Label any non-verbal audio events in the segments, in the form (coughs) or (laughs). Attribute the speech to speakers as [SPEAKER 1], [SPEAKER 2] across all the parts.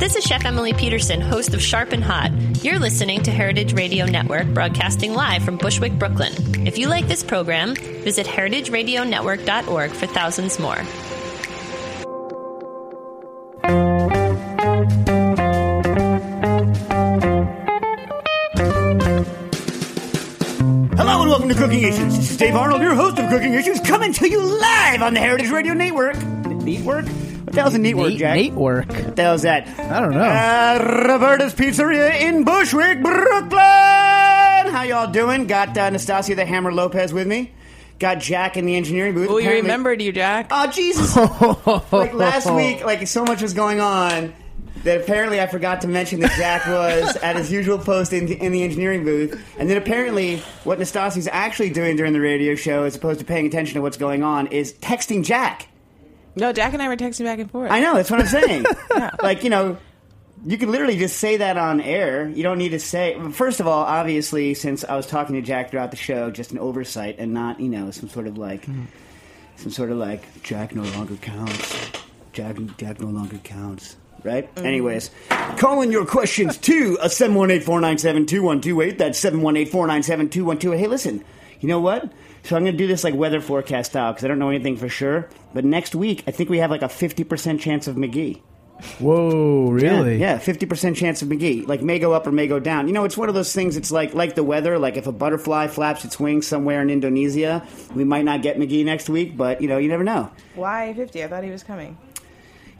[SPEAKER 1] This is Chef Emily Peterson, host of Sharp and Hot. You're listening to Heritage Radio Network, broadcasting live from Bushwick, Brooklyn. If you like this program, visit heritageradionetwork.org for thousands more.
[SPEAKER 2] Hello and welcome to Cooking Issues. This is Dave Arnold, your host of Cooking Issues, coming to you live on the Heritage Radio Network. Network? What the hell's a neat
[SPEAKER 3] work,
[SPEAKER 2] Jack?
[SPEAKER 3] Nate work.
[SPEAKER 2] What the hell's that?
[SPEAKER 3] I don't know.
[SPEAKER 2] Uh, Roberta's Pizzeria in Bushwick, Brooklyn. How y'all doing? Got uh, Nastasia the Hammer Lopez with me. Got Jack in the engineering booth.
[SPEAKER 4] Oh, you
[SPEAKER 2] Apparently-
[SPEAKER 4] remembered you, Jack.
[SPEAKER 2] Oh Jesus! (laughs) like last week, like so much was going on that apparently I forgot to mention that Jack was at his usual post in, in the engineering booth, and then apparently what Nastasi's actually doing during the radio show, as opposed to paying attention to what's going on, is texting Jack.
[SPEAKER 4] No, Jack and I were texting back and forth.
[SPEAKER 2] I know that's what I'm saying. (laughs) Like you know. You can literally just say that on air. You don't need to say. First of all, obviously, since I was talking to Jack throughout the show, just an oversight and not, you know, some sort of like, hmm. some sort of like Jack no longer counts. Jack, Jack no longer counts. Right? Mm-hmm. Anyways, calling your questions to a 718-497-2128. That's 718-497-2128. Hey, listen, you know what? So I'm going to do this like weather forecast style because I don't know anything for sure. But next week, I think we have like a 50% chance of McGee.
[SPEAKER 3] Whoa, really?
[SPEAKER 2] Yeah, fifty percent chance of McGee. Like may go up or may go down. You know, it's one of those things. It's like like the weather. Like if a butterfly flaps its wings somewhere in Indonesia, we might not get McGee next week. But you know, you never know.
[SPEAKER 4] Why 50? I thought he was coming.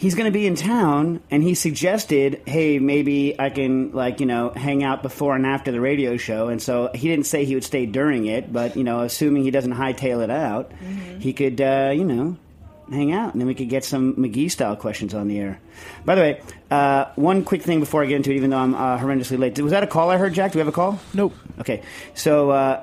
[SPEAKER 2] He's going to be in town, and he suggested, "Hey, maybe I can like you know hang out before and after the radio show." And so he didn't say he would stay during it, but you know, assuming he doesn't hightail it out, he could uh, you know hang out, and then we could get some McGee style questions on the air. By the way, uh, one quick thing before I get into it, even though I'm uh, horrendously late. Was that a call I heard, Jack? Do we have a call?
[SPEAKER 3] Nope.
[SPEAKER 2] Okay, so uh,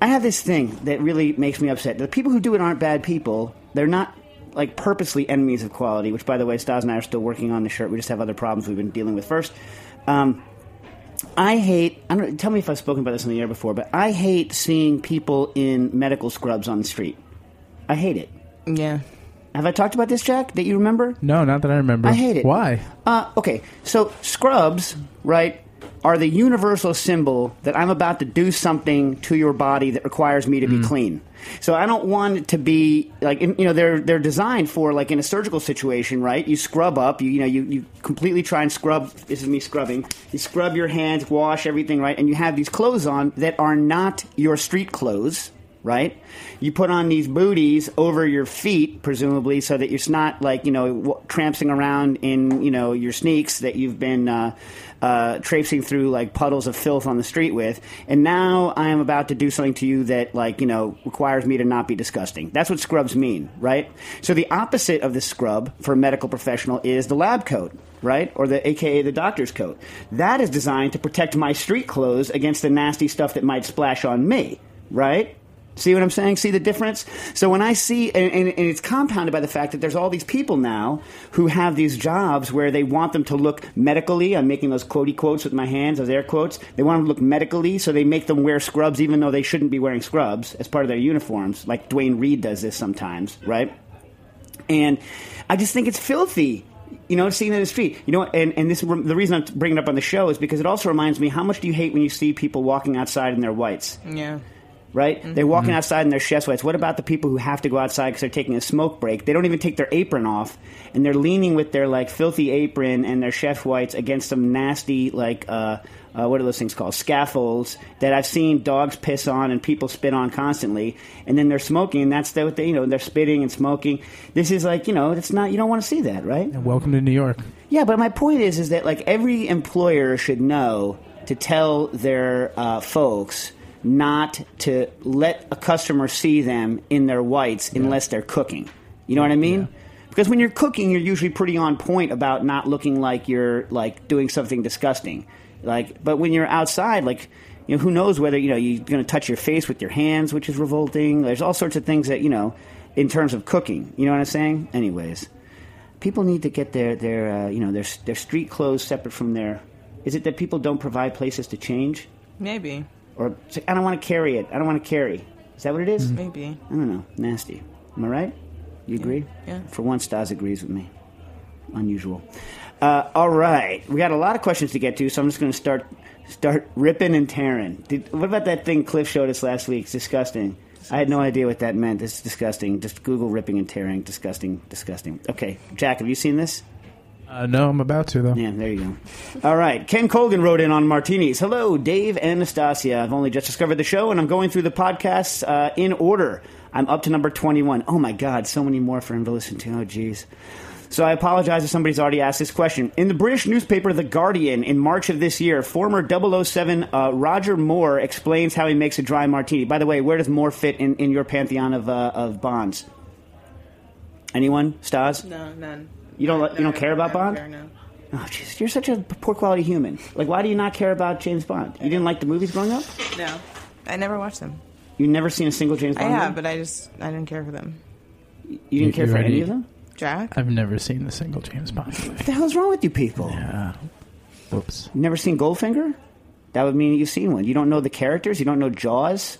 [SPEAKER 2] I have this thing that really makes me upset. The people who do it aren't bad people. They're not like purposely enemies of quality. Which, by the way, Stas and I are still working on the shirt. We just have other problems we've been dealing with first. Um, I hate. I don't. Tell me if I've spoken about this in the air before, but I hate seeing people in medical scrubs on the street. I hate it.
[SPEAKER 4] Yeah.
[SPEAKER 2] Have I talked about this, Jack? That you remember?
[SPEAKER 3] No, not that I remember.
[SPEAKER 2] I hate it.
[SPEAKER 3] Why?
[SPEAKER 2] Uh, okay, so scrubs, right, are the universal symbol that I'm about to do something to your body that requires me to be clean. So I don't want it to be like you know they're they're designed for like in a surgical situation, right? You scrub up, you you know you, you completely try and scrub. This is me scrubbing. You scrub your hands, wash everything, right? And you have these clothes on that are not your street clothes right? You put on these booties over your feet, presumably, so that it's not like you know w- tramping around in you know your sneaks that you've been uh, uh, traipsing through like puddles of filth on the street with. And now I am about to do something to you that like you know requires me to not be disgusting. That's what scrubs mean, right? So the opposite of the scrub for a medical professional is the lab coat. Right, or the AKA the doctor's coat. That is designed to protect my street clothes against the nasty stuff that might splash on me. Right, See what I'm saying? See the difference? So when I see, and, and, and it's compounded by the fact that there's all these people now who have these jobs where they want them to look medically. I'm making those quotey quotes with my hands, those air quotes. They want them to look medically, so they make them wear scrubs even though they shouldn't be wearing scrubs as part of their uniforms. Like Duane Reade does this sometimes, right? and I just think it's filthy. You know, seeing it in the street. You know, and and this the reason I'm bringing it up on the show is because it also reminds me how much do you hate when you see people walking outside in their whites
[SPEAKER 4] Yeah.
[SPEAKER 2] Right? They're walking outside in their chef whites. What about the people who have to go outside because they're taking a smoke break? They don't even take their apron off, and they're leaning with their like filthy apron and their chef whites against some nasty like uh, uh, what are those things called scaffolds that I've seen dogs piss on and people spit on constantly, and then they're smoking, and that's what they you know they're spitting and smoking. This is like you know it's not you don't want to see that, right?
[SPEAKER 3] And welcome to New York.
[SPEAKER 2] Yeah, but my point is, is that like every employer should know to tell their uh, folks not to let a customer see them in their whites unless they're cooking. You know what I mean? Because when you're cooking, you're usually pretty on point about not looking like you're like doing something disgusting. Like, but when you're outside, like. You know, who knows whether you know you're going to touch your face with your hands, which is revolting. There's all sorts of things that you know, in terms of cooking. You know what I'm saying? Anyways, people need to get their their uh, you know their their street clothes separate from their. Is it that people don't provide places to change,
[SPEAKER 4] Maybe.
[SPEAKER 2] Or it's like, I don't want to carry it. I don't want to carry. Is that what it is?
[SPEAKER 4] Maybe.
[SPEAKER 2] I don't know. Nasty. Am I right? You agree?
[SPEAKER 4] Yeah.
[SPEAKER 2] For once, Stas agrees with me. Unusual. Uh, all right, we got a lot of questions to get to, so I'm just going to start start ripping and tearing. Did, what about that thing Cliff showed us last week? It's disgusting. I had no idea what that meant. It's disgusting. Just Google ripping and tearing. Disgusting. Disgusting. Okay, Jack, have you seen this?
[SPEAKER 3] Uh, no, I'm about to though.
[SPEAKER 2] Yeah, there you go. All right. Ken Colgan wrote in on martinis. Hello, Dave and Nastasia. I've only just discovered the show, and I'm going through the podcasts uh, in order. I'm up to number 21. Oh, my God. So many more for him to listen to. Oh, jeez. So I apologize if somebody's already asked this question. In the British newspaper The Guardian in March of this year, former 007 uh, Roger Moore explains how he makes a dry martini. By the way, where does Moore fit in, in your pantheon of, uh, of bonds? Anyone? Stas?
[SPEAKER 4] No, none.
[SPEAKER 2] You don't, you don't care about
[SPEAKER 4] I don't
[SPEAKER 2] Bond?
[SPEAKER 4] care, no.
[SPEAKER 2] Oh, jeez, you're such a poor quality human. Like, why do you not care about James Bond? You didn't like the movies growing up?
[SPEAKER 4] No. I never watched them.
[SPEAKER 2] You never seen a single James Bond?
[SPEAKER 4] I
[SPEAKER 2] Bond
[SPEAKER 4] have,
[SPEAKER 2] movie?
[SPEAKER 4] but I just I didn't care for them.
[SPEAKER 2] You didn't
[SPEAKER 3] You-
[SPEAKER 2] care
[SPEAKER 3] you
[SPEAKER 2] for any of them?
[SPEAKER 4] Jack?
[SPEAKER 3] I've never seen the single James Bond movie.
[SPEAKER 2] What the hell's wrong with you people? Yeah.
[SPEAKER 3] Whoops.
[SPEAKER 2] You never seen Goldfinger? That would mean you've seen one. You don't know the characters. You don't know Jaws.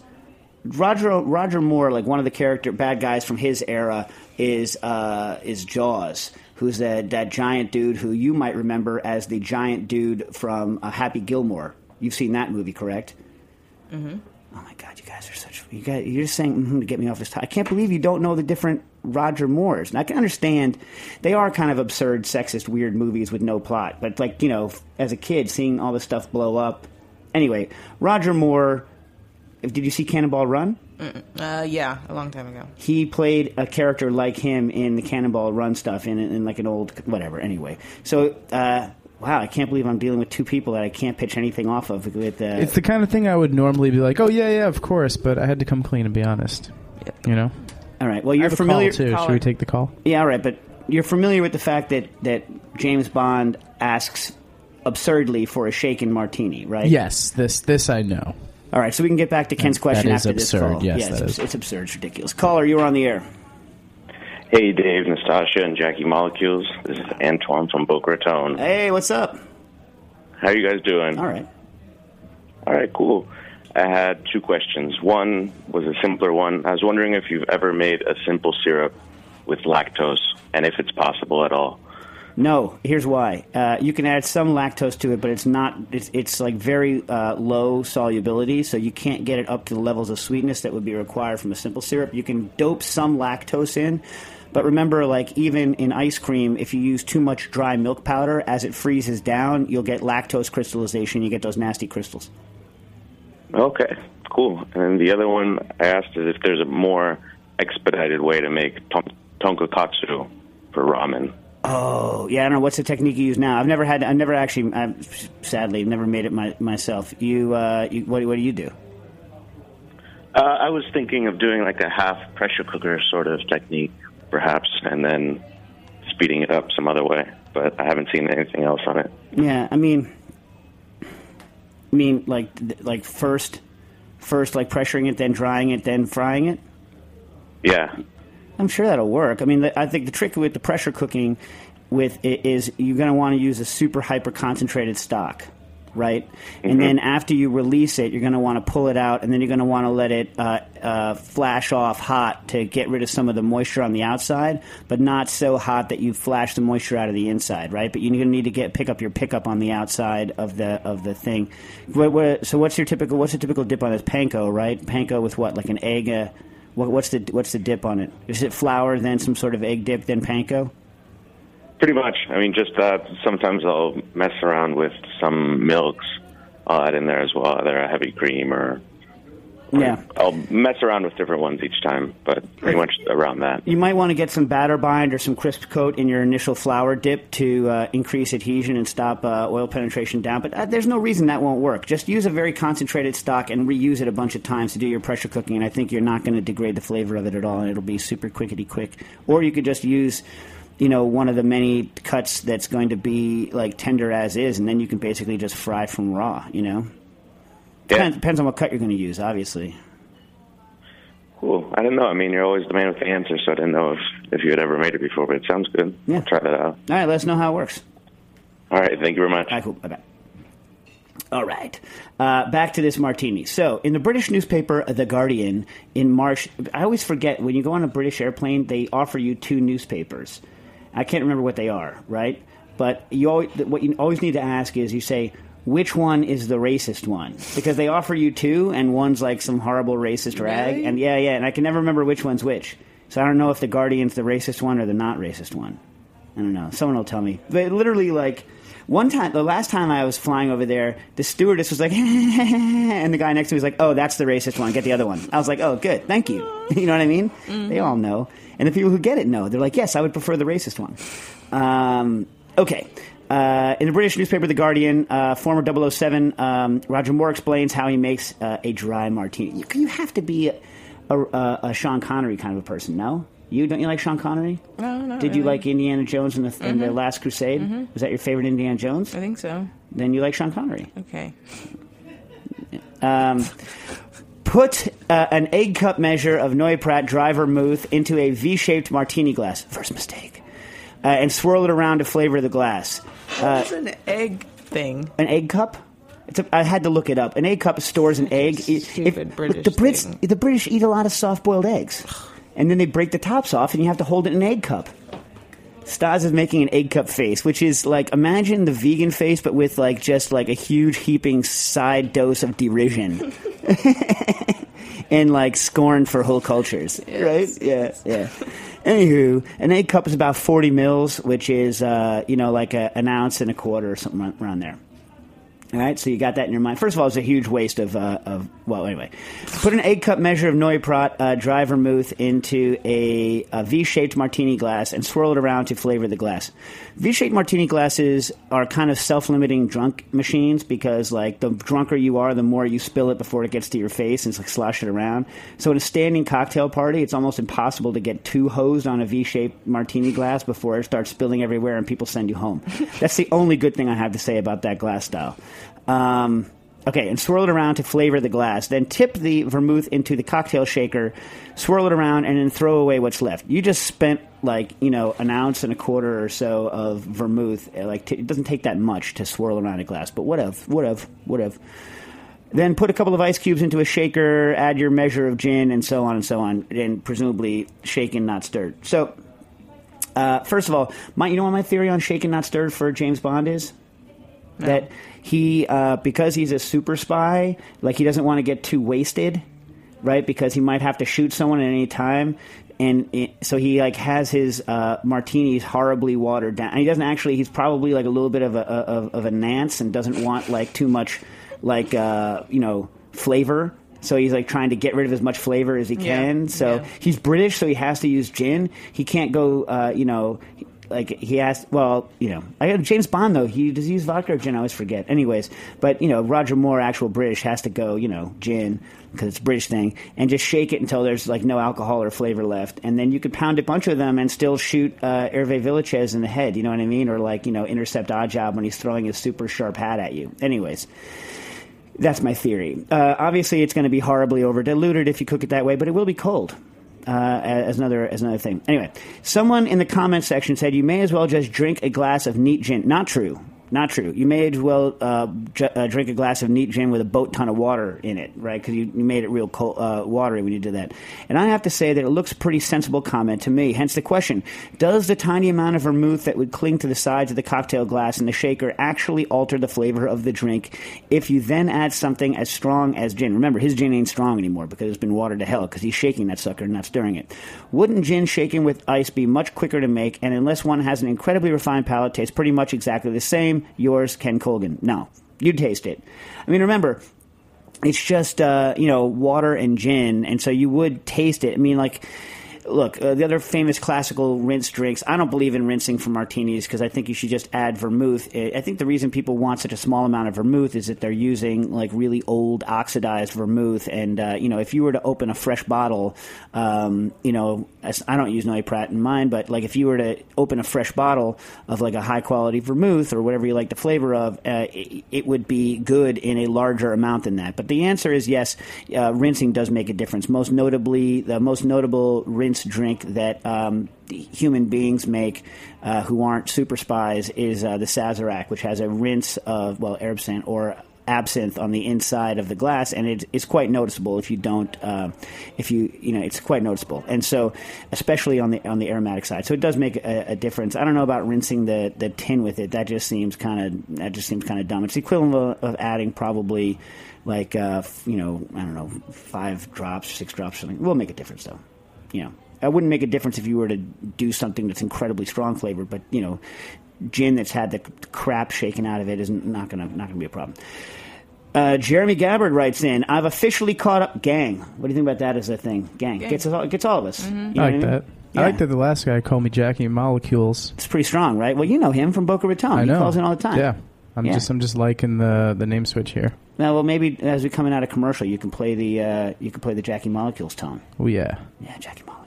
[SPEAKER 2] Roger Roger Moore, like one of the character bad guys from his era, is uh, is Jaws, who's that that giant dude who you might remember as the giant dude from uh, Happy Gilmore. You've seen that movie, correct? Mm-hmm. Oh my God, you guys are such you guys. You're just saying mm-hmm to get me off this. T- I can't believe you don't know the different Roger Moores. And I can understand they are kind of absurd, sexist, weird movies with no plot. But like you know, as a kid, seeing all this stuff blow up. Anyway, Roger Moore. Did you see Cannonball Run?
[SPEAKER 4] Uh, yeah, a long time ago.
[SPEAKER 2] He played a character like him in the Cannonball Run stuff in, in like an old whatever. Anyway, so uh, wow, I can't believe I'm dealing with two people that I can't pitch anything off of. With uh,
[SPEAKER 3] It's the kind of thing I would normally be like, oh yeah, yeah, of course, but I had to come clean and be honest. You know.
[SPEAKER 2] all right. Well, you're
[SPEAKER 3] have a
[SPEAKER 2] familiar.
[SPEAKER 3] call too.
[SPEAKER 4] Caller.
[SPEAKER 3] Should we take the call?
[SPEAKER 2] Yeah, all right, but you're familiar with the fact that, that James Bond asks absurdly for a shaken martini, right?
[SPEAKER 3] Yes, this this I know.
[SPEAKER 2] All right, so we can get back to Ken's question
[SPEAKER 3] is
[SPEAKER 2] after this call.
[SPEAKER 3] yes,
[SPEAKER 2] yeah, it's,
[SPEAKER 3] that
[SPEAKER 2] abs-
[SPEAKER 3] is.
[SPEAKER 2] it's absurd. It's ridiculous. Caller, you're on the air.
[SPEAKER 5] Hey, Dave, Nastasia, and Jackie Molecules. This is Antoine from Boca Raton.
[SPEAKER 2] Hey, what's up?
[SPEAKER 5] How are you guys doing?
[SPEAKER 2] All right.
[SPEAKER 5] All right, cool. I had two questions. One was a simpler one. I was wondering if you've ever made a simple syrup with lactose, and if it's possible at all.
[SPEAKER 2] No, here's why. Uh, you can add some lactose to it, but it's not. It's, it's like very uh, low solubility, so you can't get it up to the levels of sweetness that would be required from a simple syrup. You can dope some lactose in, but remember, like even in ice cream, if you use too much dry milk powder, as it freezes down, you'll get lactose crystallization. You get those nasty crystals.
[SPEAKER 5] Okay, cool. And the other one I asked is if there's a more expedited way to make ton- tonkatsu for ramen.
[SPEAKER 2] Oh yeah, I don't know what's the technique you use now. I've never had. I've never actually. I've, sadly, never made it my, myself. You, uh, you what, what do you do?
[SPEAKER 5] Uh, I was thinking of doing like a half pressure cooker sort of technique, perhaps, and then speeding it up some other way. But I haven't seen anything else on it.
[SPEAKER 2] Yeah, I mean, I mean, like, like first, first like pressuring it, then drying it, then frying it.
[SPEAKER 5] Yeah.
[SPEAKER 2] I'm sure that'll work. I mean, the, I think the trick with the pressure cooking with it is you're going to want to use a super hyper concentrated stock, right? And then after you release it, you're going to want to pull it out, and then you're going to want to let it uh, uh, flash off hot to get rid of some of the moisture on the outside, but not so hot that you flash the moisture out of the inside, right? But you're going to need to get pick up your pickup on the outside of the of the thing. What, what, so what's your typical what's the typical dip on this panko, right? Panko with what, like an egg? Uh, what, what's the what's the dip on it? Is it flour, then some sort of egg dip, then panko?
[SPEAKER 5] Pretty much. I mean, just uh, sometimes I'll mess around with some milks. I'll add in there as well, either a heavy cream or.
[SPEAKER 2] Yeah.
[SPEAKER 5] I'll mess around with different ones each time, but pretty much around that.
[SPEAKER 2] You might want to get some batter bind or some crisp coat in your initial flour dip to uh, increase adhesion and stop uh, oil penetration down. But uh, there's no reason that won't work. Just use a very concentrated stock and reuse it a bunch of times to do your pressure cooking, and I think you're not going to degrade the flavor of it at all, and it'll be super quickety quick. Or you could just use. You know, one of the many cuts that's going to be like tender as is, and then you can basically just fry from raw. You know,
[SPEAKER 5] Yeah.
[SPEAKER 2] depends, depends on what cut you're going to use, obviously.
[SPEAKER 5] Cool. I don't know. I mean, you're always the man with the answer, so I didn't know if, if you had ever made it before, but it sounds good.
[SPEAKER 2] Yeah.
[SPEAKER 5] I'll try that out.
[SPEAKER 2] All right, let us know how it works.
[SPEAKER 5] All right. Thank you very much.
[SPEAKER 2] All right, cool. Bye bye. All right. Uh, back to this martini. So, in the British newspaper The Guardian in March, I always forget when you go on a British airplane, they offer you two newspapers. I can't remember what they are, right? But you always, what you always need to ask is you say, which one is the racist one? Because they offer you two, and one's like some horrible racist rag.
[SPEAKER 4] Really?
[SPEAKER 2] And yeah, yeah, and I can never remember which one's which. So I don't know if the Guardian's the racist one or the not racist one. I don't know. Someone will tell me. But literally, like one time, the last time I was flying over there, the stewardess was like, (laughs) and the guy next to me was like, "Oh, that's the racist one. Get the other one." I was like, "Oh, good, thank you." (laughs) you know what I mean? They all know, and the people who get it know. They're like, "Yes, I would prefer the racist one." Um, okay. Uh, in the British newspaper The Guardian, uh, former 007 um, Roger Moore explains how he makes uh, a dry martini. You, you have to be a, a, a Sean Connery kind of a person, no? You don't you like Sean Connery?
[SPEAKER 4] No, no.
[SPEAKER 2] Did you like Indiana Jones in the, in the Last Crusade? Was that your favorite Indiana Jones?
[SPEAKER 4] I think so.
[SPEAKER 2] Then you like Sean Connery.
[SPEAKER 4] Okay.
[SPEAKER 2] Um, put uh, an egg cup measure of Noilly Prat dry vermouth into a V-shaped martini glass. First mistake. Uh, and swirl it around to flavor the glass.
[SPEAKER 4] Uh, What's an egg thing?
[SPEAKER 2] An egg cup? It's a, I had to look it up. An egg cup stores an egg.
[SPEAKER 4] Stupid British
[SPEAKER 2] the Brits,
[SPEAKER 4] thing.
[SPEAKER 2] the British eat a lot of soft-boiled eggs, and then they break the tops off, and you have to hold it in an egg cup. Stas is making an egg cup face, which is like imagine the vegan face, but with like just like a huge heaping side dose of derision (laughs) and like scorn for whole cultures, right? Yeah, yeah. Anywho, an egg cup is about forty mils, which is uh, you know like a, an ounce and a quarter or something around there. All right, so you got that in your mind. First of all, it's a huge waste of, uh, of well, anyway. Put an egg cup measure of Noilly Prat uh, dry vermouth into a, a V shaped martini glass and swirl it around to flavor the glass. V shaped martini glasses are kind of self limiting drunk machines because, like, the drunker you are, the more you spill it before it gets to your face and like slosh it around. So, in a standing cocktail party, it's almost impossible to get too hosed on a V shaped martini glass before it starts spilling everywhere and people send you home. That's the only good thing I have to say about that glass style. Um, okay, and swirl it around to flavor the glass. Then tip the vermouth into the cocktail shaker, swirl it around, and then throw away what's left. You just spent like you know an ounce and a quarter or so of vermouth. Uh, Like t- it doesn't take that much to swirl around a glass, but whatever, whatever, whatever. Then put a couple of ice cubes into a shaker, add your measure of gin, and so on and so on, and presumably shaken, not stirred. So, uh, first of all, my, you know what my theory on shaken, not stirred for James Bond is? That he, uh, because he's a super spy, like he doesn't want to get too wasted, right? Because he might have to shoot someone at any time. And it, so he like has his uh, martinis horribly watered down. And he doesn't actually. He's probably like a little bit of a of, of a nance and doesn't want like too much like uh, you know flavor. So he's like trying to get rid of as much flavor as he
[SPEAKER 4] Yeah,
[SPEAKER 2] can. So
[SPEAKER 4] yeah.
[SPEAKER 2] he's British, so he has to use gin. He can't go, uh, you know, like he asked, Well, you know, I got James Bond though. He does he use vodka or gin? I always forget. Anyways, but you know, Roger Moore, actual British, has to go, you know, gin because it's a British thing, and just shake it until there's like no alcohol or flavor left, and then you could pound a bunch of them and still shoot uh, Hervé Villechaize in the head. You know what I mean? Or like you know, intercept Oddjob when he's throwing his super sharp hat at you. Anyways. That's my theory. Uh, obviously, it's going to be horribly over diluted if you cook it that way, but it will be cold. Uh, as another as another thing. Anyway, someone in the comment section said you may as well just drink a glass of neat gin. Not true. Not true. You may as well uh, j- uh, drink a glass of neat gin with a boat ton of water in it, right? Because you, you made it real cold, uh, watery when you did that. And I have to say that it looks pretty sensible comment to me. Hence the question: Does the tiny amount of vermouth that would cling to the sides of the cocktail glass in the shaker actually alter the flavor of the drink? If you then add something as strong as gin, remember his gin ain't strong anymore because it's been watered to hell because he's shaking that sucker and not stirring it. Wouldn't gin shaken with ice be much quicker to make? And unless one has an incredibly refined palate, tastes pretty much exactly the same. Yours, Ken Colgan. No, you taste it. I mean, remember, it's just uh, you know water and gin, and so you would taste it. I mean, like. Look, uh, the other famous classical rinse drinks. I don't believe in rinsing for martinis because I think you should just add vermouth. I think the reason people want such a small amount of vermouth is that they're using like really old oxidized vermouth. And uh, you know, if you were to open a fresh bottle, um, you know, I don't use Noilly Prat in mine, but like if you were to open a fresh bottle of like a high quality vermouth or whatever you like the flavor of, uh, it, it would be good in a larger amount than that. But the answer is yes, uh, rinsing does make a difference. Most notably, the most notable rinse drink that um, human beings make uh, who aren't super spies is uh, the Sazerac, which has a rinse of, well, absinthe or absinthe on the inside of the glass, and it, it's quite noticeable if you don't, uh, if you, you know, it's quite noticeable. And so, especially on the on the aromatic side, so it does make a, a difference. I don't know about rinsing the, the tin with it. That just seems kind of that just seems kind of dumb. It's the equivalent of, adding probably like uh, you know, I don't know, five drops, six drops, something. Will make a difference though. You know, it wouldn't make a difference if you were to do something that's incredibly strong flavored, but you know, gin that's had the crap shaken out of it is not gonna not gonna be a problem. Uh, Jeremy Gabbard writes in, "I've officially caught up." Gang, what do you think about that as a thing? Gang, gets us all, gets all of us. You know
[SPEAKER 3] I
[SPEAKER 2] what
[SPEAKER 3] like
[SPEAKER 2] mean?
[SPEAKER 3] that.
[SPEAKER 2] Yeah.
[SPEAKER 3] I like that the last guy called me Jackie Molecules.
[SPEAKER 2] It's pretty strong, right? Well, you know him from Boca Raton.
[SPEAKER 3] I know.
[SPEAKER 2] He calls in all the time.
[SPEAKER 3] Yeah. I'm
[SPEAKER 2] Yeah.
[SPEAKER 3] just I'm just liking the the name switch here.
[SPEAKER 2] Now, well, maybe as we coming out of commercial, you can play the uh, you can play the Jackie Molecules tone.
[SPEAKER 3] Oh yeah.
[SPEAKER 2] Yeah, Jackie Molecules.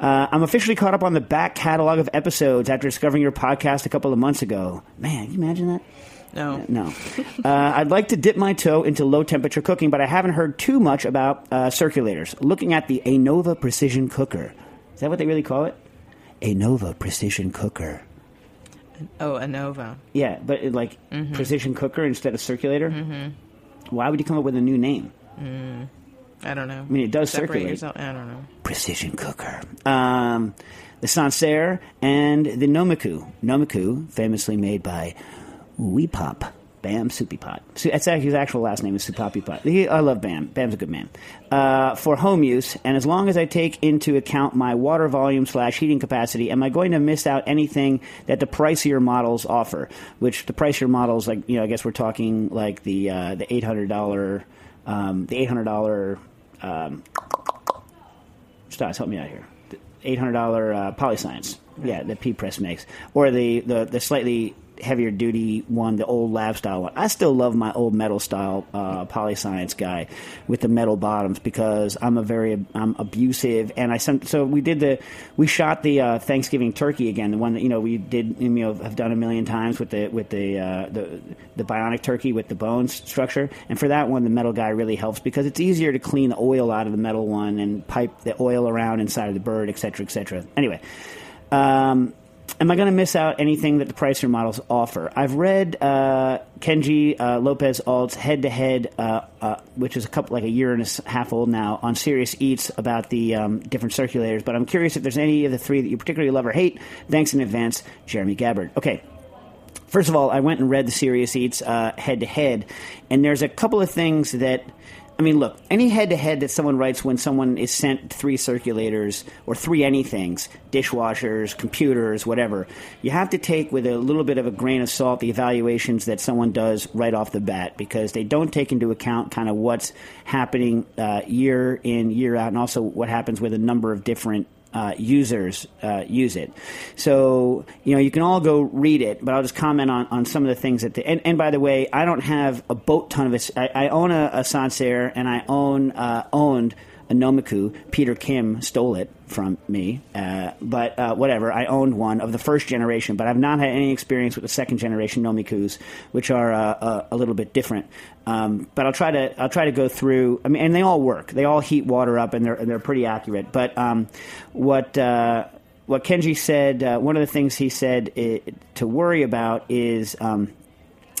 [SPEAKER 2] Uh, I'm officially caught up on the back catalog of episodes after discovering your podcast a couple of months ago. Man, can you imagine that?
[SPEAKER 4] No.
[SPEAKER 2] No. Uh, I'd like to dip my toe into low temperature cooking, but I haven't heard too much about uh, circulators. Looking at the Anova Precision Cooker. Is that what they really call it? Anova Precision Cooker.
[SPEAKER 4] Oh, Anova.
[SPEAKER 2] Yeah, but it, like precision cooker instead of circulator. Mm-hmm. Why would you come up with a new name?
[SPEAKER 4] I don't know.
[SPEAKER 2] I mean, it does
[SPEAKER 4] Separate
[SPEAKER 2] circulate.
[SPEAKER 4] yourself. I don't know.
[SPEAKER 2] Precision cooker. Um, the Sansaire and the Nomiku. Nomiku, famously made by Weepop. Bam Soupy Pot. So that's actually his actual last name is Supapi Pot. He, I love Bam. Bam's a good man. Uh, for home use, and as long as I take into account my water volume slash heating capacity, am I going to miss out anything that the pricier models offer? Which the pricier models, like you know, I guess we're talking like the uh, the eight hundred dollar, um, the eight hundred dollar. Um, Stas, help me out here. Eight hundred dollar uh, Polyscience, yeah, that P Press makes, or the, the the slightly heavier duty one, the old lab style one. I still love my old metal style uh, Polyscience guy with the metal bottoms because I'm a very I'm abusive, and I some, so we did the we shot the uh, Thanksgiving turkey again, the one that you know we did you know have done a million times with the with the uh, the the bionic turkey with the bones structure, and for that one the metal guy really helps because it's easier to clean the oil out of the metal one and pipe the oil around inside of the bird, et cetera, et cetera. Anyway. Um, Am I going to miss out anything that the Pricer models offer? I've read uh, Kenji uh, Lopez Alt's head-to-head, uh, uh, which is a couple like a year and a half old now, on Serious Eats about the um, different circulators. But I'm curious if there's any of the three that you particularly love or hate. Thanks in advance, Jeremy Gabbard. Okay, First of all, I went and read the Serious Eats head to head, and there's a couple of things that. I mean, look, any head to head that someone writes when someone is sent three circulators or three anythings, dishwashers, computers, whatever, you have to take with a little bit of a grain of salt the evaluations that someone does right off the bat because they don't take into account kind of what's happening uh, year in, year out, and also what happens with a number of different uh, users uh, use it. So, you know, you can all go read it, but I'll just comment on, on some of the things that. The, and, and by the way, I don't have a boat ton of it. I, I own a, a and I own uh, owned Nomiku. Peter Kim stole it from me, uh, but uh, whatever. I owned one of the first generation, but I've not had any experience with the second generation Nomikus, which are uh, uh, a little bit different. Um, but I'll try to I'll try to go through. I mean, and they all work. They all heat water up, and they're and they're pretty accurate. But um, what uh, what Kenji said, uh, one of the things he said uh, to worry about is. Um,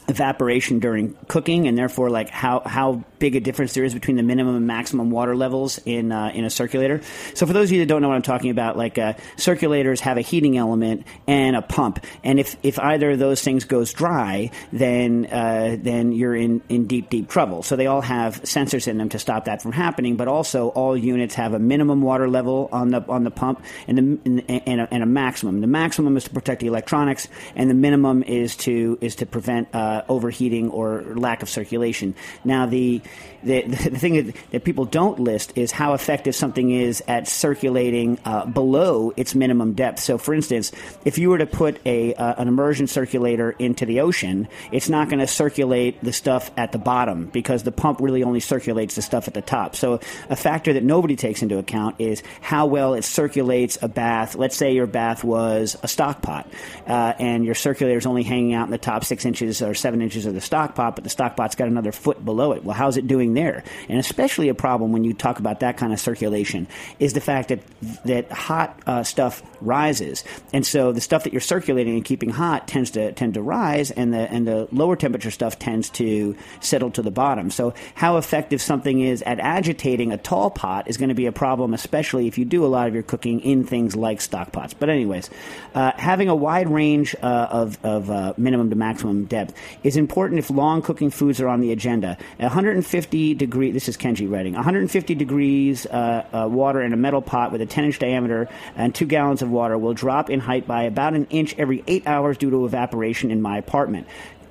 [SPEAKER 2] evaporation during cooking, and therefore, like how, how big a difference there is between the minimum and maximum water levels in uh, in a circulator. So, for those of you that don't know what I'm talking about, like uh, circulators have a heating element and a pump, and if, if either of those things goes dry, then uh, then you're in, in deep deep trouble. So they all have sensors in them to stop that from happening, but also all units have a minimum water level on the on the pump and the and a, and a maximum. The maximum is to protect the electronics, and the minimum is to is to prevent uh, overheating or lack of circulation. Now the the, the thing that, that people don't list is how effective something is at circulating uh, below its minimum depth. So, for instance, if you were to put a uh, an immersion circulator into the ocean, it's not going to circulate the stuff at the bottom because the pump really only circulates the stuff at the top. So, a factor that nobody takes into account is how well it circulates a bath. Let's say your bath was a stock pot, uh, and your circulator is only hanging out in the top six inches or seven inches of the stock pot, but the stock pot's got another foot below it. Well, how's it doing there? And especially a problem when you talk about that kind of circulation is the fact that that hot uh, stuff rises, and so the stuff that you're circulating and keeping hot tends to tend to rise, and the and the lower temperature stuff tends to settle to the bottom. So how effective something is at agitating a tall pot is going to be a problem, especially if you do a lot of your cooking in things like stock pots. But anyways, uh, having a wide range uh, of of uh, minimum to maximum depth is important if long cooking foods are on the agenda. 150 degree. This is Kenji writing. 150 degrees uh, uh, water in a metal pot with a 10 inch diameter and two gallons of water will drop in height by about an inch every eight hours due to evaporation in my apartment.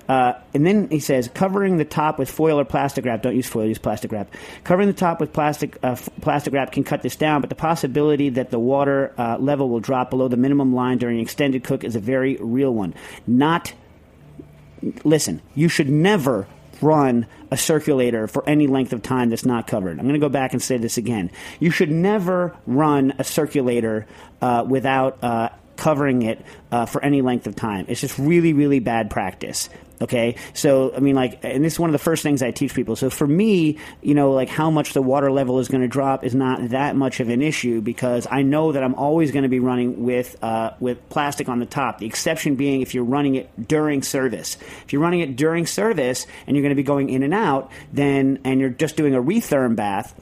[SPEAKER 2] Uh, and then he says, covering the top with foil or plastic wrap. Don't use foil, use plastic wrap. Covering the top with plastic uh, f- plastic wrap can cut this down, but the possibility that the water uh, level will drop below the minimum line during extended cook is a very real one. Not listen, you should never run a circulator for any length of time that's not covered. I'm going to go back and say this again. You should never run a circulator uh, without uh, covering it uh, for any length of time. It's just really, really bad practice. Okay, so I mean, like, and this is one of the first things I teach people. So for me, you know, like how much the water level is going to drop is not that much of an issue because I know that I'm always going to be running with uh, with plastic on the top. The exception being if you're running it during service. If you're running it during service and you're going to be going in and out, then and you're just doing a retherm bath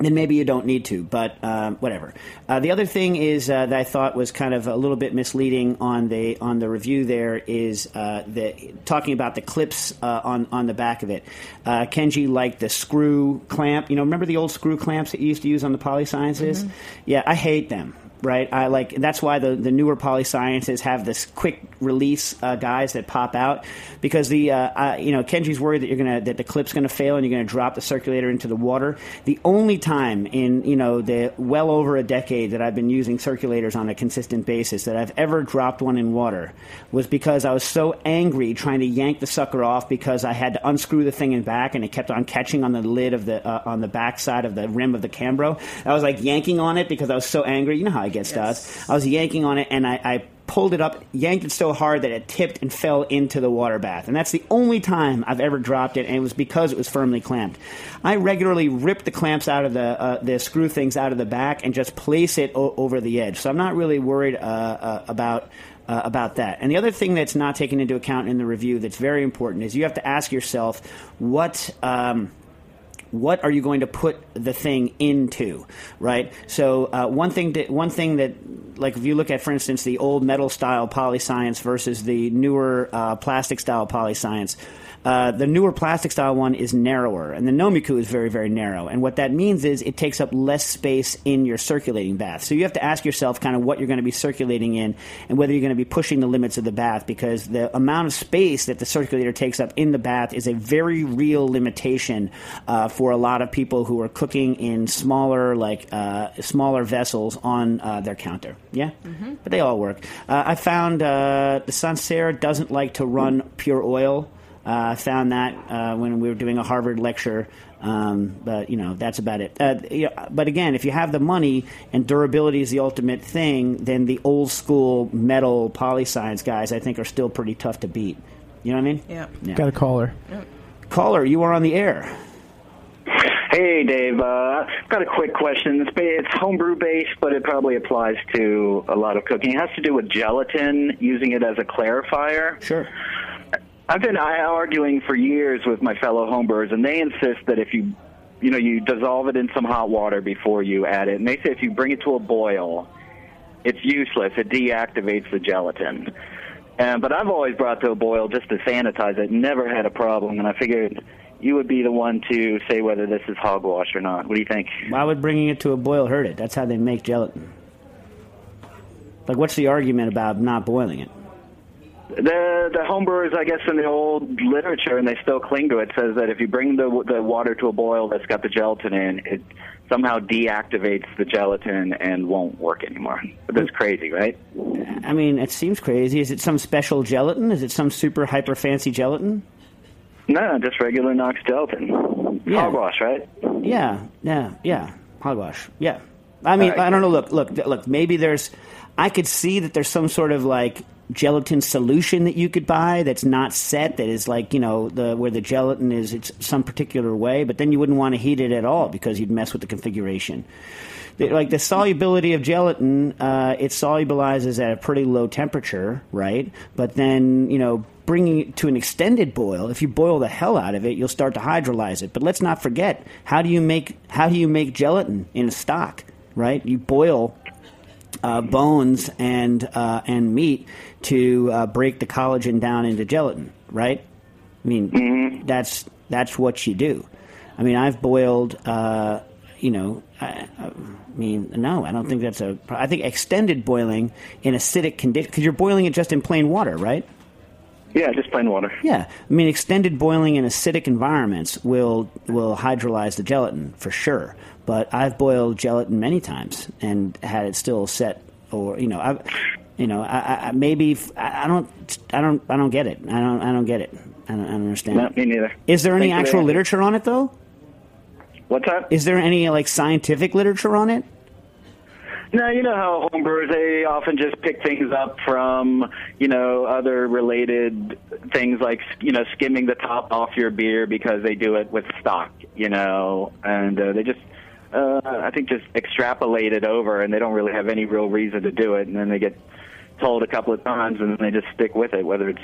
[SPEAKER 2] then maybe you don't need to, but um, whatever. Uh, the other thing is uh, that I thought was kind of a little bit misleading on the on the review. There is uh, the talking about the clips uh, on on the back of it. Uh, Kenji liked the screw clamp. You know, remember the old screw clamps that you used to use on the Poly Sciences? Yeah, I hate them right? I like that's why the, the newer poly sciences have this quick release uh, guys that pop out because the uh, uh, you know Kenji's worried that you're gonna that the clip's gonna fail and you're gonna drop the circulator into the water. The only time in you know the well over a decade that I've been using circulators on a consistent basis that I've ever dropped one in water was because I was so angry trying to yank the sucker off because I had to unscrew the thing and back and it kept on catching on the lid of the uh, on the back side of the rim of the Cambro. I was like yanking on it because I was so angry. You know how I get us. I was yanking on it and I, I pulled it up, yanked it so hard that it tipped and fell into the water bath. And that's the only time I've ever dropped it, and it was because it was firmly clamped. I regularly rip the clamps out of the uh, the screw things out of the back and just place it o- over the edge. So I'm not really worried uh, uh, about. Uh, about that. And the other thing that's not taken into account in the review that's very important is you have to ask yourself what um, what are you going to put the thing into, right? So uh, one thing, to, one thing that, like, if you look at, for instance, the old metal style poly science versus the newer uh, plastic style poly science. Uh, the newer plastic style one is narrower, and the Nomiku is very, very narrow. And what that means is it takes up less space in your circulating bath. So you have to ask yourself kind of what you're going to be circulating in and whether you're going to be pushing the limits of the bath because the amount of space that the circulator takes up in the bath is a very real limitation uh, for a lot of people who are cooking in smaller, like uh, smaller vessels on uh, their counter. Yeah, but they all work. Uh, I found uh, the Sansaire doesn't like to run pure oil. Uh, I found that uh, when we were doing a Harvard lecture. Um, but you know that's about it. Uh, yeah, but again, if you have the money and durability is the ultimate thing, then the old school metal poly science guys, I think, are still pretty tough to beat. You know what I mean?
[SPEAKER 4] Yeah.
[SPEAKER 2] Yeah.
[SPEAKER 3] Got a caller.
[SPEAKER 2] Caller, you are on the air.
[SPEAKER 6] Hey, Dave. Uh, got a quick question. It's, it's homebrew based, but it probably applies to a lot of cooking. It has to do with gelatin, using it as a clarifier.
[SPEAKER 2] Sure.
[SPEAKER 6] I've been arguing for years with my fellow homebrewers, and they insist that if you, you know, you dissolve it in some hot water before you add it, and they say if you bring it to a boil, it's useless. It deactivates the gelatin. Um, but I've always brought to a boil just to sanitize it. Never had a problem, and I figured you would be the one to say whether this is hogwash or not. What do you think?
[SPEAKER 2] Why would bringing it to a boil hurt it? That's how they make gelatin. Like, what's the argument about not boiling it?
[SPEAKER 6] The the homebrewers, I guess, in the old literature, and they still cling to it, says that if you bring the the water to a boil that's got the gelatin in, it somehow deactivates the gelatin and won't work anymore. But that's crazy, right?
[SPEAKER 2] I mean, it seems crazy. Is it some special gelatin? Is it some super hyper fancy gelatin?
[SPEAKER 6] No, just regular Knox gelatin.
[SPEAKER 2] Yeah.
[SPEAKER 6] Hogwash, right?
[SPEAKER 2] Yeah, yeah, yeah. Hogwash. Yeah. I mean,
[SPEAKER 6] right.
[SPEAKER 2] I don't know. Look, look, look. Maybe there's. I could see that there's some sort of like gelatin solution that you could buy that's not set that is like you know the where the gelatin is it's some particular way, but then you wouldn't want to heat it at all because you'd mess with the configuration. Like the solubility of gelatin, uh, it solubilizes at a pretty low temperature, right? But then you know bringing it to an extended boil, if you boil the hell out of it, you'll start to hydrolyze it. But let's not forget how do you make how do you make gelatin in a stock, right? You boil uh, bones and uh, and meat to uh, break the collagen down into gelatin, right? I mean, that's that's what you do. I mean, I've boiled. Uh, you know, I, I mean, no, I don't think that's a. I think extended boiling in acidic condition because you're boiling it just in plain water, right?
[SPEAKER 6] Yeah, just plain water.
[SPEAKER 2] Yeah, I mean, extended boiling in acidic environments will will hydrolyze the gelatin for sure. But I've boiled gelatin many times and had it still set, or you know, I, you know, I, I- maybe I I don't, I don't, I don't get it. I don't, I don't get it. I don't, I don't understand.
[SPEAKER 6] No, me neither.
[SPEAKER 2] Is there any actual literature on it though?
[SPEAKER 6] What's that?
[SPEAKER 2] Is there any like scientific literature on it?
[SPEAKER 6] No, you know how homebrewers they often just pick things up from you know other related things like you know skimming the top off your beer because they do it with stock, you know, and uh, they just uh, I think just extrapolate it over and they don't really have any real reason to do it, and then they get told a couple of times and then they just stick with it, whether it's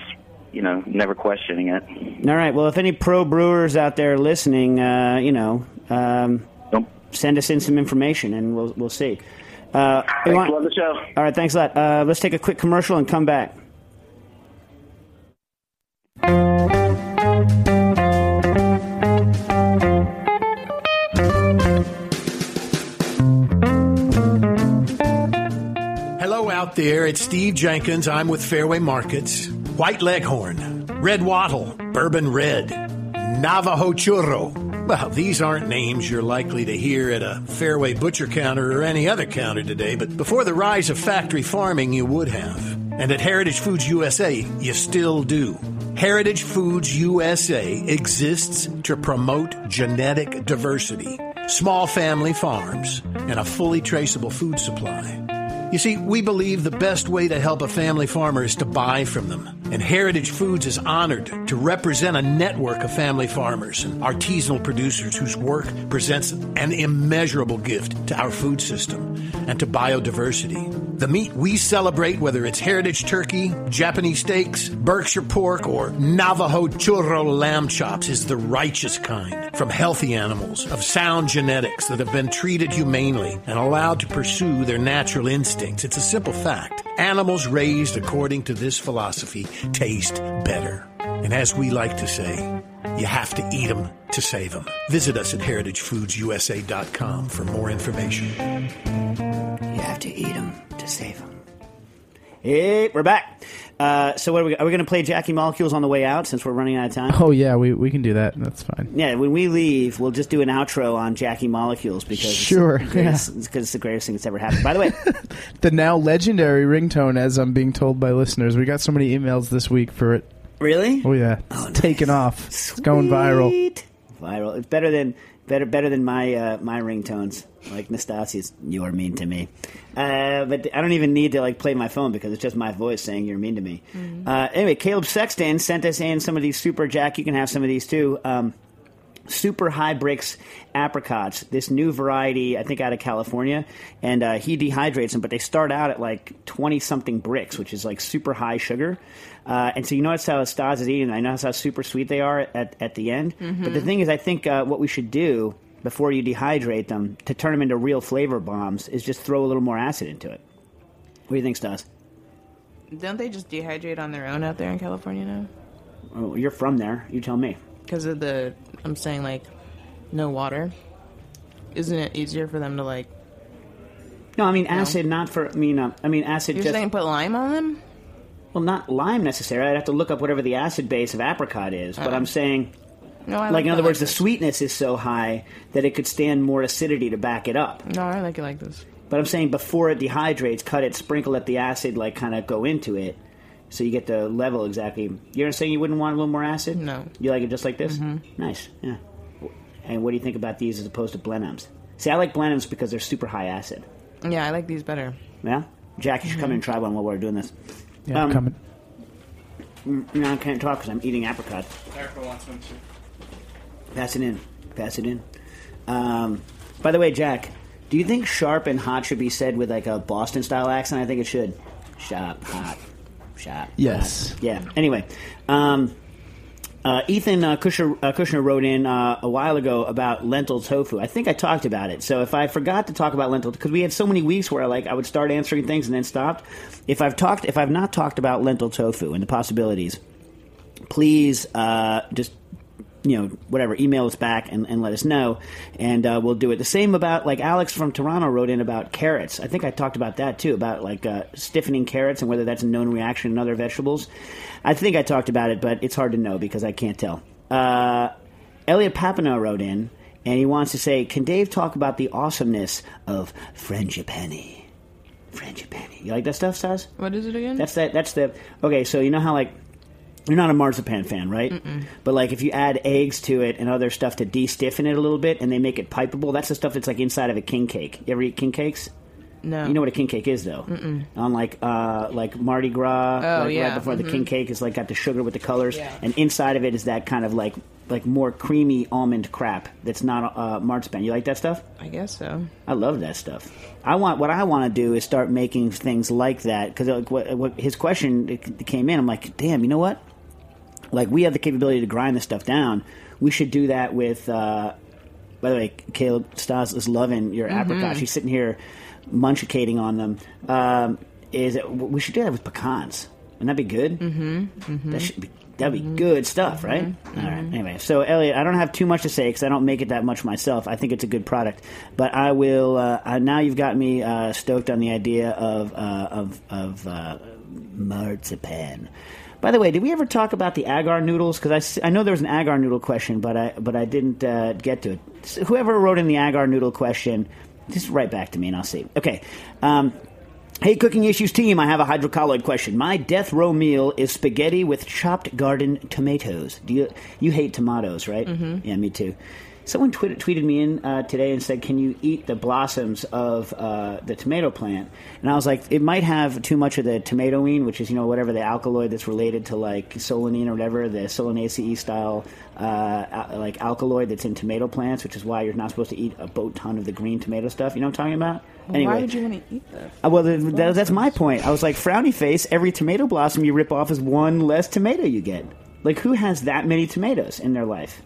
[SPEAKER 6] you know never questioning it.
[SPEAKER 2] All right. Well, if any pro brewers out there listening, uh, you know, um, send us in some information and we'll we'll see. Uh,
[SPEAKER 6] Thanks,
[SPEAKER 2] want-
[SPEAKER 6] love the show.
[SPEAKER 2] All right, thanks a lot. Uh, let's take a quick commercial and come back.
[SPEAKER 7] There, it's Steve Jenkins. I'm with Fairway Markets. White Leghorn, Red Wattle, Bourbon Red, Navajo Churro. Well, these aren't names you're likely to hear at a Fairway butcher counter or any other counter today, but before the rise of factory farming, you would have. And at Heritage Foods USA, you still do. Heritage Foods USA exists to promote genetic diversity, small family farms, and a fully traceable food supply. You see, we believe the best way to help a family farmer is to buy from them. And Heritage Foods is honored to represent a network of family farmers and artisanal producers whose work presents an immeasurable gift to our food system and to biodiversity. The meat we celebrate, whether it's heritage turkey, Japanese steaks, Berkshire pork, or Navajo churro lamb chops, is the righteous kind from healthy animals of sound genetics that have been treated humanely and allowed to pursue their natural instincts. It's a simple fact. Animals raised according to this philosophy taste better. And as we like to say, you have to eat them to save them. Visit us at heritagefoodsusa.com for more information.
[SPEAKER 2] You have to eat them to save them. Hey, we're back. Uh, so, what are we, are we going to play Jackie Molecules on the way out since we're running out of time?
[SPEAKER 3] Oh yeah, we we can do that. That's fine.
[SPEAKER 2] Yeah, when we leave, we'll just do an outro on Jackie Molecules because
[SPEAKER 3] Sure,
[SPEAKER 2] it's the greatest, it's it's the greatest thing that's ever happened. By the way, (laughs)
[SPEAKER 3] The now legendary ringtone, as I'm being told by listeners. We got so many emails this week for it.
[SPEAKER 2] really?
[SPEAKER 3] Oh yeah, it's taken off. It's going viral.
[SPEAKER 2] Viral. It's better than better better than my uh, my ringtones. Like Nastasia's, you're mean to me. Uh, but I don't even need to like play my phone because it's just my voice saying you're mean to me. Uh, anyway, Caleb Sexton sent us in some of these super Jack. You can have some of these too. Um, super high Brix apricots, this new variety, I think out of California, and uh, he dehydrates them, but they start out at like 20 something Brix, which is like super high sugar. Uh, and so you notice how Stas is eating. I notice how super sweet they are at, at the end. But the thing is, I think uh, what we should do before you dehydrate them to turn them into real flavor bombs is just throw a little more acid into it. What do you think, Stas?
[SPEAKER 4] Don't they just dehydrate on their own out there in California now?
[SPEAKER 2] Oh, you're from there. You tell me.
[SPEAKER 4] Because of the, I'm saying like, no water. Isn't it easier for them to like?
[SPEAKER 2] No, I mean acid, not for. I mean, uh, I mean acid.
[SPEAKER 4] You're
[SPEAKER 2] just,
[SPEAKER 4] saying put lime on them?
[SPEAKER 2] Well, not lime necessarily. I'd have to look up whatever the acid base of apricot is. But
[SPEAKER 4] Uh-uh.
[SPEAKER 2] I'm saying,
[SPEAKER 4] No, I
[SPEAKER 2] like in other words, the sweetness is so high that it could stand more acidity to back it up.
[SPEAKER 4] No, I like it like this.
[SPEAKER 2] But I'm saying before it dehydrates, cut it, sprinkle let the acid like kind of go into it, so you get the level exactly. You're saying you wouldn't want a little more acid?
[SPEAKER 4] No.
[SPEAKER 2] You like it just like this?
[SPEAKER 4] Mhm.
[SPEAKER 2] Nice. Yeah. And what do you think about these as opposed to Blenheims? See, I like Blenheims because they're super high acid.
[SPEAKER 4] Yeah, I like these better.
[SPEAKER 2] Yeah. Jack, you should come in and try one while we're doing this.
[SPEAKER 3] Yeah,
[SPEAKER 2] Um,
[SPEAKER 3] coming.
[SPEAKER 2] Mm, No, I can't talk because I'm eating apricot.
[SPEAKER 8] Erica wants one too.
[SPEAKER 2] Pass it in. Pass it in. Um, by the way, Jack, do you think sharp and hot should be said with like a Boston style accent? I think it should. Sharp, hot, sharp.
[SPEAKER 3] Yes.
[SPEAKER 2] hot. Yeah. Anyway, um, uh, Ethan uh, Kushner, uh, Kushner wrote in uh, a while ago about lentil tofu. I think I talked about it. So if I forgot to talk about lentil, because we had so many weeks where like I would start answering things and then stopped. If I've talked, if I've not talked about lentil tofu and the possibilities, please uh, just you know whatever email us back and, and let us know and uh, we'll do it the same about like alex from toronto wrote in about carrots i think i talked about that too about like uh, stiffening carrots and whether that's a known reaction in other vegetables i think i talked about it but it's hard to know because i can't tell uh, elliot papano wrote in and he wants to say can dave talk about the awesomeness of frangipani frangipani you like that stuff Saz?
[SPEAKER 4] What is it again?
[SPEAKER 2] That's that. That's the okay. So you know how like you're not a marzipan fan, right? But like if you add eggs to it and other stuff to de-stiffen it a little bit, and they make it pipeable, that's the stuff that's like inside of a king cake. You ever eat king cakes?
[SPEAKER 4] no.
[SPEAKER 2] You know what a king cake is, though.
[SPEAKER 4] Mm-mm.
[SPEAKER 2] On like uh, like Mardi Gras,
[SPEAKER 4] Oh,
[SPEAKER 2] like
[SPEAKER 4] yeah.
[SPEAKER 2] right before the
[SPEAKER 4] Mhm.
[SPEAKER 2] king cake is like got the sugar with the colors,
[SPEAKER 4] Yeah.
[SPEAKER 2] and inside of it is that kind of like like more creamy almond crap that's not uh, marzipan. You like that stuff?
[SPEAKER 4] I guess so.
[SPEAKER 2] I love that stuff. I want what I want to do is start making things like that because like what, what his question came in. I'm like, damn, you know what? Like we have the capability to grind this stuff down. We should do that with. Uh, by the way, Caleb Stas is loving your
[SPEAKER 4] Mhm.
[SPEAKER 2] apricots. She's sitting here munchicating on them. Um, is it, we should do that with pecans? Wouldn't that be good?
[SPEAKER 4] Mm-hmm. mm-hmm.
[SPEAKER 2] That should be that'd be good stuff, right? All right. Anyway, so Elliot, I don't have too much to say because I don't make it that much myself. I think it's a good product, but I will. Uh, uh, now you've got me uh, stoked on the idea of uh, of of uh, marzipan. By the way, did we ever talk about the agar noodles? Because I, I know there was an agar noodle question, but I but I didn't uh, get to it. So whoever wrote in the agar noodle question, just write back to me and I'll see. Okay. Um, Hey, Cooking Issues team, I have a hydrocolloid question. My death row meal is spaghetti with chopped garden tomatoes. Do you you hate tomatoes, right?
[SPEAKER 4] Mhm.
[SPEAKER 2] Yeah, me too. Someone tweeted, tweeted me in uh, today and said, "Can you eat the blossoms of uh, the tomato plant?" And I was like, "It might have too much of the tomatoine, which is you know whatever the alkaloid that's related to like solanine or whatever the solanaceae style uh, al- like alkaloid that's in tomato plants, which is why you're not supposed to eat a boat ton of the green tomato stuff. You know what I'm talking about?"
[SPEAKER 4] Well, Why would you want to eat that?
[SPEAKER 2] Uh, well, th- that, that's my point. I was like, frowny face. Every tomato blossom you rip off is one less tomato you get. Like, who has that many tomatoes in their life?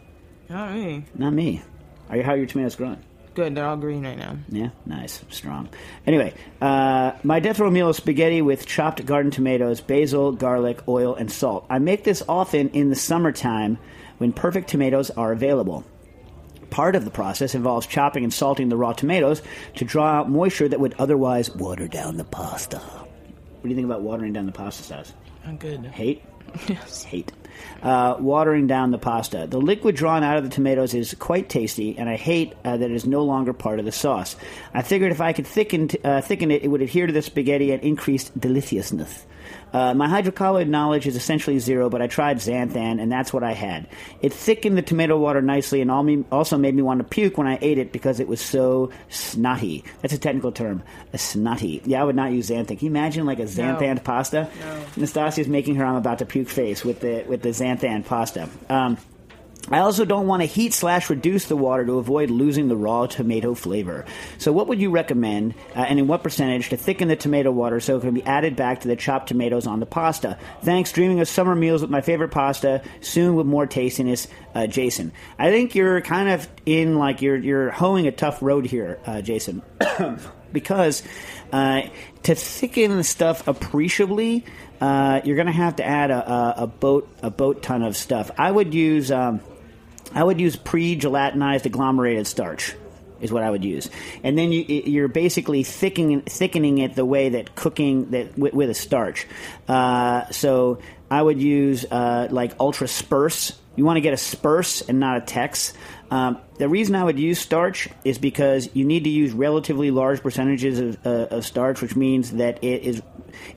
[SPEAKER 4] Not me.
[SPEAKER 2] Not me. Are you? How are your tomatoes growing?
[SPEAKER 4] Good. They're all green right now.
[SPEAKER 2] Yeah, nice, strong. Anyway, uh, my death row meal is spaghetti with chopped garden tomatoes, basil, garlic, oil, and salt. I make this often in the summertime when perfect tomatoes are available. Part of the process involves chopping and salting the raw tomatoes to draw out moisture that would otherwise water down the pasta. What do you think about watering down the pasta sauce?
[SPEAKER 4] I'm good.
[SPEAKER 2] Hate? (laughs)
[SPEAKER 4] Yes.
[SPEAKER 2] Hate. Uh, watering down the pasta. The liquid drawn out of the tomatoes is quite tasty, and I hate uh, that it is no longer part of the sauce. I figured if I could thicken, t- uh, thicken it, it would adhere to the spaghetti and increase deliciousness. Uh, my hydrocolloid knowledge is essentially zero, but I tried xanthan, and that's what I had. It thickened the tomato water nicely, and all me, also made me want to puke when I ate it because it was so snotty. That's a technical term, a snotty. Yeah, I would not use xanthan. Can you imagine like a xanthan pasta?
[SPEAKER 4] No.
[SPEAKER 2] Nastasia's making her I'm about to puke face with the with the xanthan pasta. Um, I also don't want to heat slash reduce the water to avoid losing the raw tomato flavor. So, what would you recommend, uh, and in what percentage, to thicken the tomato water so it can be added back to the chopped tomatoes on the pasta? Thanks. Dreaming of summer meals with my favorite pasta soon with more tastiness, uh, Jason. I think you're kind of in like you're you're hoeing a tough road here, uh, Jason, (coughs) because uh, to thicken the stuff appreciably. Uh, you're going to have to add a, a, a boat a boat ton of stuff. I would use um, I would use pre-gelatinized agglomerated starch is what I would use, and then you, you're basically thickening thickening it the way that cooking that with, with a starch. Uh, so I would use uh, like Ultra-Sperse. You want to get a Sperse and not a tex. Um, the reason I would use starch is because you need to use relatively large percentages of, uh, of starch, which means that it is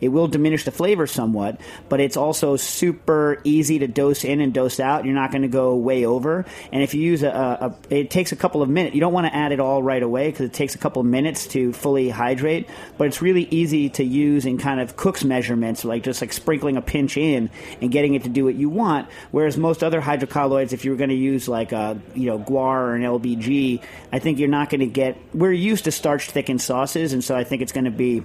[SPEAKER 2] it will diminish the flavor somewhat, but it's also super easy to dose in and dose out. You're not going to go way over. And if you use a, a, a, it takes a couple of minutes. You don't want to add it all right away because it takes a couple of minutes to fully hydrate. But it's really easy to use in kind of cook's measurements, like just like sprinkling a pinch in and getting it to do what you want. Whereas most other hydrocolloids, if you were going to use like a you know guar or an LBG, I think you're not going to get. We're used to starch thickened sauces, and so I think it's going to be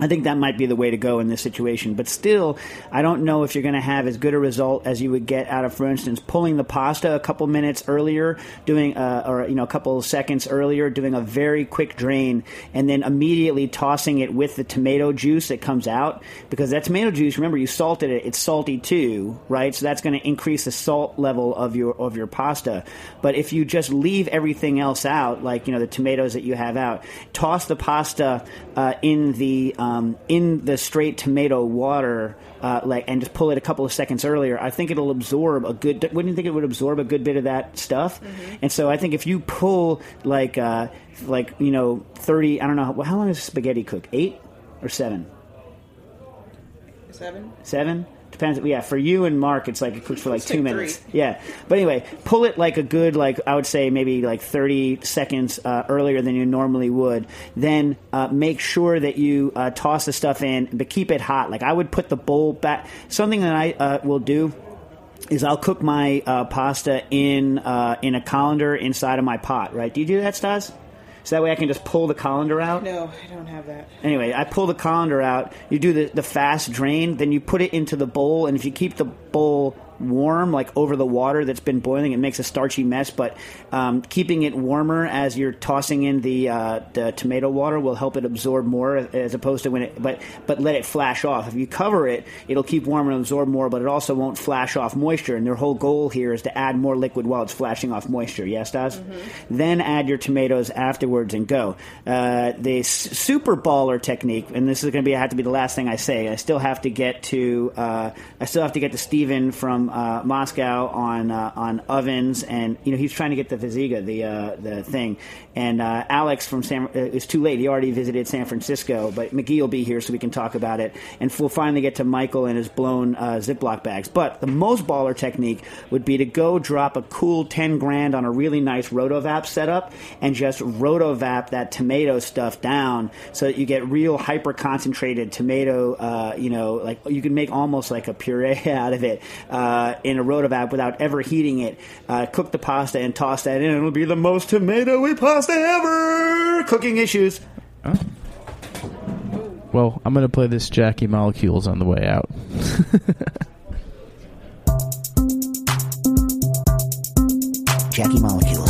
[SPEAKER 2] I think that might be the way to go in this situation. But still, I don't know if you're going to have as good a result as you would get out of, for instance, pulling the pasta a couple minutes earlier, doing uh, or you know a couple seconds earlier, doing a very quick drain, and then immediately tossing it with the tomato juice that comes out because that tomato juice. Remember, you salted it; it's salty too, right? So that's going to increase the salt level of your of your pasta. But if you just leave everything else out, like you know the tomatoes that you have out, toss the pasta uh, in the um, um, in the straight tomato water, uh, like, and just pull it a couple of seconds earlier, I think it'll absorb a good. Wouldn't you think it would absorb a good bit of that stuff? Mm-hmm. And so I think if you pull like, uh, like you know, thirty. I don't know how long does spaghetti cook? Eight or seven?
[SPEAKER 4] Seven.
[SPEAKER 2] Seven depends. Yeah, for you and Mark, it's like it cooks for like two minutes.
[SPEAKER 4] three.
[SPEAKER 2] Yeah, but anyway, pull it like a good like I would say maybe like thirty seconds uh, earlier than you normally would. Then uh, make sure that you uh, toss the stuff in, but keep it hot. Like I would put the bowl back. Something that I uh, will do is I'll cook my uh, pasta in uh, in a colander inside of my pot. Right? Do you do that, Stas? So that way I can just pull the colander out.
[SPEAKER 4] No, I don't have that.
[SPEAKER 2] Anyway, I pull the colander out. You do the, the fast drain, then you put it into the bowl, and if you keep the bowl warm, like over the water that's been boiling, it makes a starchy mess. But um, keeping it warmer as you're tossing in the, uh, the tomato water will help it absorb more, as opposed to when it. But but let it flash off. If you cover it, it'll keep warm and absorb more, but it also won't flash off moisture. And their whole goal here is to add more liquid while it's flashing off moisture. Yes, Daz? Then add your tomatoes afterwards and go. Uh, the super baller technique, and this is going to be have to be the last thing I say. I still have to get to uh, I still have to get to Steven from uh, Moscow on uh, on ovens, and you know he's trying to get the Viziga, the uh, the thing, and uh, Alex from San. Uh, it's too late. He already visited San Francisco, but McGee will be here so we can talk about it, and we'll finally get to Michael and his blown uh, Ziploc bags. But the most baller technique would be to go drop a cool ten grand on a really nice Rotovap setup and just Rotovap that tomato stuff down so that you get real hyper concentrated tomato. You know, like you can make almost like a puree (laughs) out of it uh, in a Rotovap without ever heating it. Uh, cook the pasta and toss that in, and it'll be the most tomatoey pasta ever. Cooking issues.
[SPEAKER 3] Well, I'm going to play this Jackie Molecules on the way out. (laughs)
[SPEAKER 2] Jackie Molecules.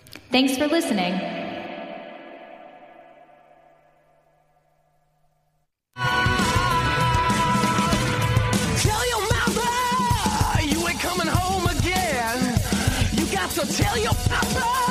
[SPEAKER 9] Thanks for listening.
[SPEAKER 10] Tell your mother you ain't coming home again. You got to tell your papa